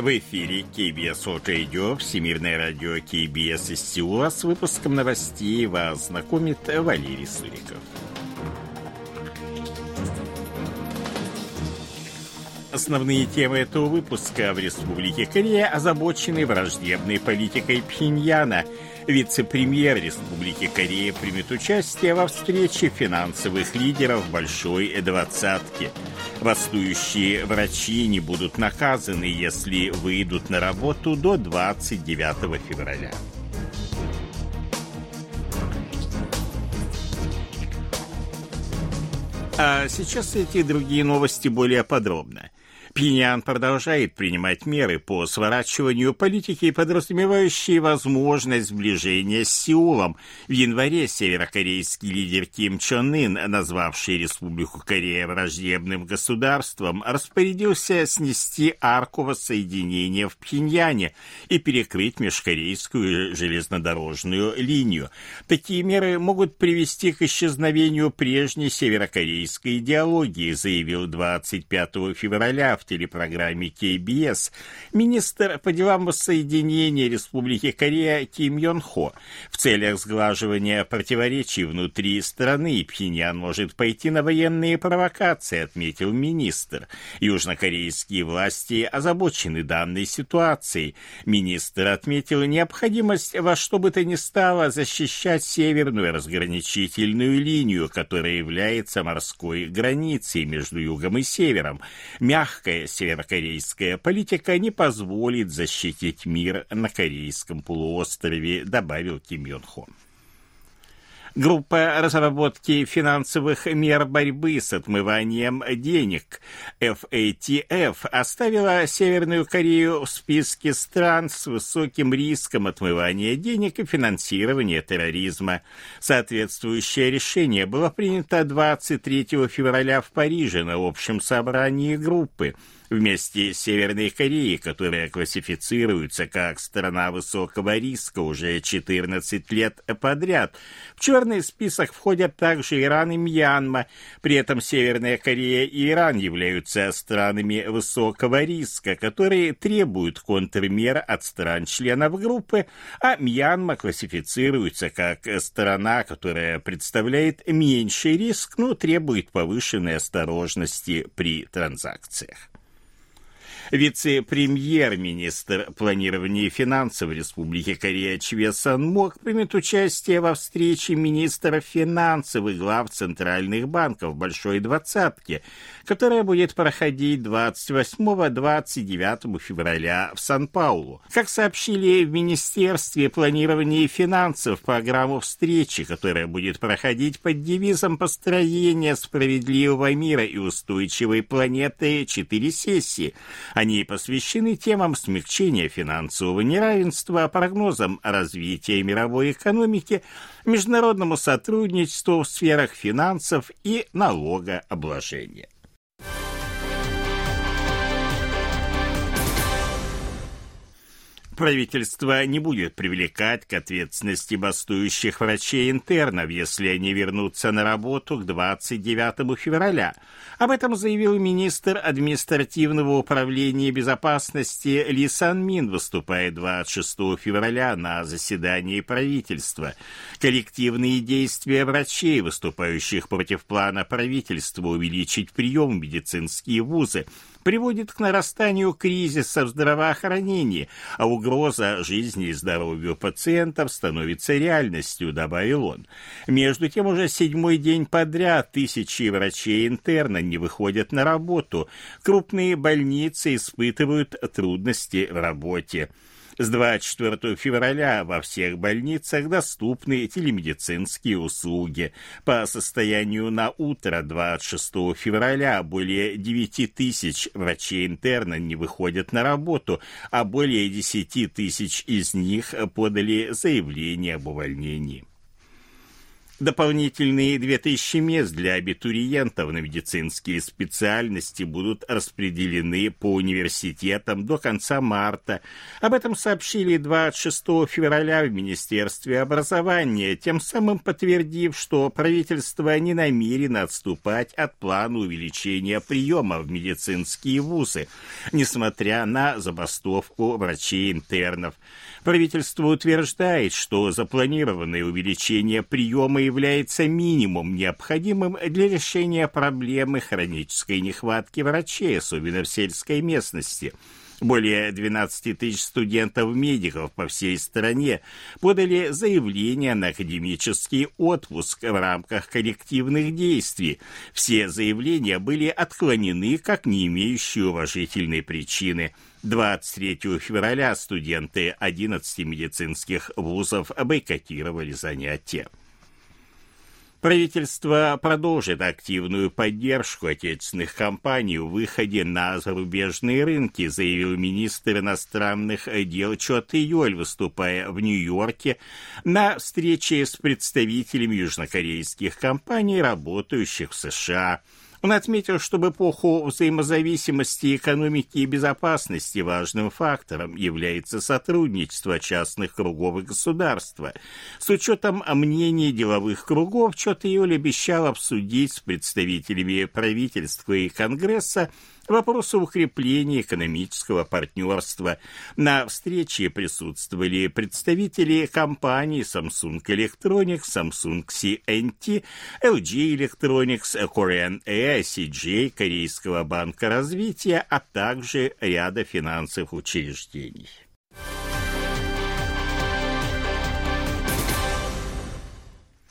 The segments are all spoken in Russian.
В эфире KBS World Radio, Всемирное радио KBS из Сеула. С выпуском новостей вас знакомит Валерий Суриков. Основные темы этого выпуска в Республике Корея озабочены враждебной политикой Пхеньяна – Вице-премьер Республики Корея примет участие во встрече финансовых лидеров Большой Двадцатки. Бастующие врачи не будут наказаны, если выйдут на работу до 29 февраля. А сейчас эти другие новости более подробно. Пинян продолжает принимать меры по сворачиванию политики, подразумевающие возможность сближения с Сеулом. В январе северокорейский лидер Ким Чон Ын, назвавший Республику Корея враждебным государством, распорядился снести арку воссоединения в Пхеньяне и перекрыть межкорейскую железнодорожную линию. Такие меры могут привести к исчезновению прежней северокорейской идеологии, заявил 25 февраля в телепрограмме KBS министр по делам воссоединения Республики Корея Ким Йон Хо. В целях сглаживания противоречий внутри страны Пхеньян может пойти на военные провокации, отметил министр. Южнокорейские власти озабочены данной ситуацией. Министр отметил необходимость во что бы то ни стало защищать северную разграничительную линию, которая является морской границей между югом и севером. Мягкая северокорейская политика не позволит защитить мир на Корейском полуострове, добавил Ким Йон Хо. Группа разработки финансовых мер борьбы с отмыванием денег FATF оставила Северную Корею в списке стран с высоким риском отмывания денег и финансирования терроризма. Соответствующее решение было принято 23 февраля в Париже на общем собрании группы вместе с Северной Кореей, которая классифицируется как страна высокого риска уже 14 лет подряд. В черный список входят также Иран и Мьянма. При этом Северная Корея и Иран являются странами высокого риска, которые требуют контрмер от стран-членов группы, а Мьянма классифицируется как страна, которая представляет меньший риск, но требует повышенной осторожности при транзакциях. Вице-премьер-министр планирования и финансов Республики Корея Чве Сан Мок примет участие во встрече министров финансов и глав центральных банков Большой Двадцатки, которая будет проходить 28-29 февраля в Сан-Паулу. Как сообщили в Министерстве планирования и финансов программу встречи, которая будет проходить под девизом построения справедливого мира и устойчивой планеты четыре сессии, они посвящены темам смягчения финансового неравенства, прогнозам развития мировой экономики, международному сотрудничеству в сферах финансов и налогообложения. Правительство не будет привлекать к ответственности бастующих врачей-интернов, если они вернутся на работу к 29 февраля. Об этом заявил министр административного управления безопасности Ли Сан Мин, выступая 26 февраля на заседании правительства. Коллективные действия врачей, выступающих против плана правительства увеличить прием в медицинские вузы, приводит к нарастанию кризиса в здравоохранении, а угроза жизни и здоровью пациентов становится реальностью, добавил он. Между тем, уже седьмой день подряд тысячи врачей-интерна не выходят на работу. Крупные больницы испытывают трудности в работе. С 24 февраля во всех больницах доступны телемедицинские услуги. По состоянию на утро 26 февраля более 9 тысяч врачей-интерна не выходят на работу, а более 10 тысяч из них подали заявление об увольнении. Дополнительные 2000 мест для абитуриентов на медицинские специальности будут распределены по университетам до конца марта. Об этом сообщили 26 февраля в Министерстве образования, тем самым подтвердив, что правительство не намерено отступать от плана увеличения приема в медицинские вузы, несмотря на забастовку врачей-интернов. Правительство утверждает, что запланированное увеличение приема является минимум, необходимым для решения проблемы хронической нехватки врачей, особенно в сельской местности. Более 12 тысяч студентов-медиков по всей стране подали заявление на академический отпуск в рамках коллективных действий. Все заявления были отклонены как не имеющие уважительной причины. 23 февраля студенты 11 медицинских вузов бойкотировали занятия. Правительство продолжит активную поддержку отечественных компаний в выходе на зарубежные рынки, заявил министр иностранных дел Чот Иоль, выступая в Нью-Йорке на встрече с представителями южнокорейских компаний, работающих в США. Он отметил, что в эпоху взаимозависимости экономики и безопасности важным фактором является сотрудничество частных кругов и государства. С учетом мнений деловых кругов, Чотайоль обещал обсудить с представителями правительства и Конгресса вопросы укрепления экономического партнерства. На встрече присутствовали представители компаний Samsung Electronics, Samsung CNT, LG Electronics, Korean Air, CJ, Корейского банка развития, а также ряда финансовых учреждений.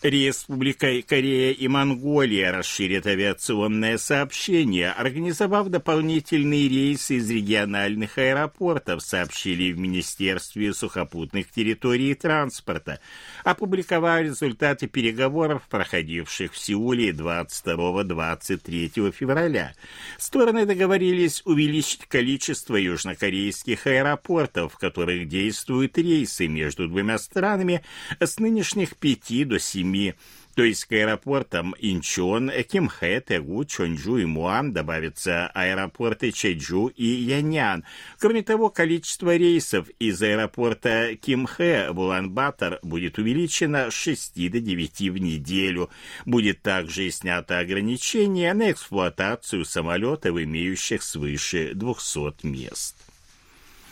Республика Корея и Монголия расширят авиационное сообщение, организовав дополнительные рейсы из региональных аэропортов, сообщили в Министерстве сухопутных территорий и транспорта, опубликовав результаты переговоров, проходивших в Сеуле 22-23 февраля. Стороны договорились увеличить количество южнокорейских аэропортов, в которых действуют рейсы между двумя странами с нынешних 5 до 7 7, то есть к аэропортам Инчон, Кимхэ, Тегу, Чонджу и Муан добавятся аэропорты Чеджу и Янян. Кроме того, количество рейсов из аэропорта Кимхэ в Улан-Батор будет увеличено с 6 до 9 в неделю. Будет также снято ограничение на эксплуатацию самолетов, имеющих свыше 200 мест.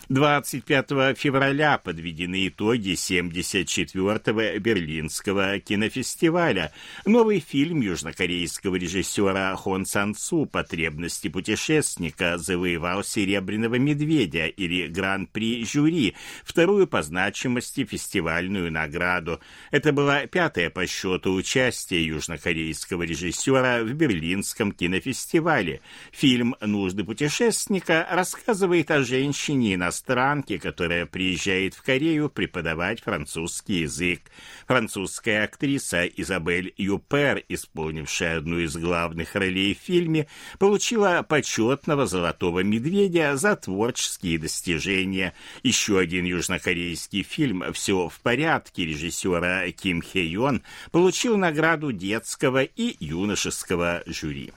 25 февраля подведены итоги 74-го Берлинского кинофестиваля. Новый фильм южнокорейского режиссера Хон Сан Цу «Потребности путешественника» завоевал «Серебряного медведя» или Гран-при жюри, вторую по значимости фестивальную награду. Это было пятое по счету участие южнокорейского режиссера в Берлинском кинофестивале. Фильм «Нужды путешественника» рассказывает о женщине и иностранки, которая приезжает в Корею преподавать французский язык. Французская актриса Изабель Юпер, исполнившая одну из главных ролей в фильме, получила почетного «Золотого медведя» за творческие достижения. Еще один южнокорейский фильм «Все в порядке» режиссера Ким Хе Йон получил награду детского и юношеского жюри.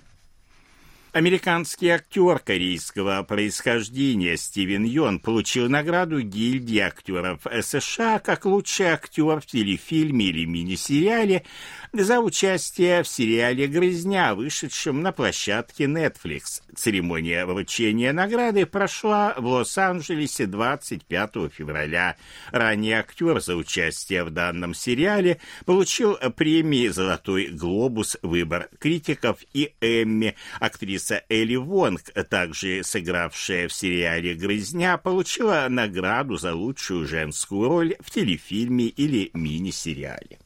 Американский актер корейского происхождения Стивен Йон получил награду гильдии актеров США как лучший актер в телефильме или мини-сериале за участие в сериале «Грызня», вышедшем на площадке Netflix. Церемония вручения награды прошла в Лос-Анджелесе 25 февраля. Ранее актер за участие в данном сериале получил премии «Золотой глобус», «Выбор критиков» и «Эмми». Актриса Элли Вонг, также сыгравшая в сериале «Грызня», получила награду за лучшую женскую роль в телефильме или мини-сериале.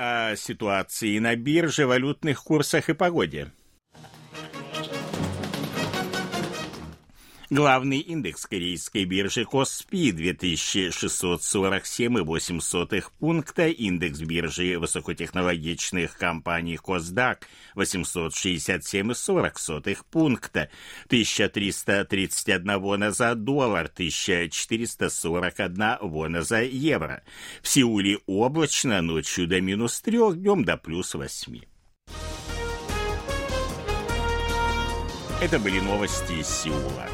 О ситуации на бирже, валютных курсах и погоде. Главный индекс корейской биржи Коспи 2647,8 пункта, индекс биржи высокотехнологичных компаний Косдак 867,40 пункта, 1331 вона за доллар, 1441 вона за евро. В Сеуле облачно, ночью до минус 3, днем до плюс 8. Это были новости из Сеула.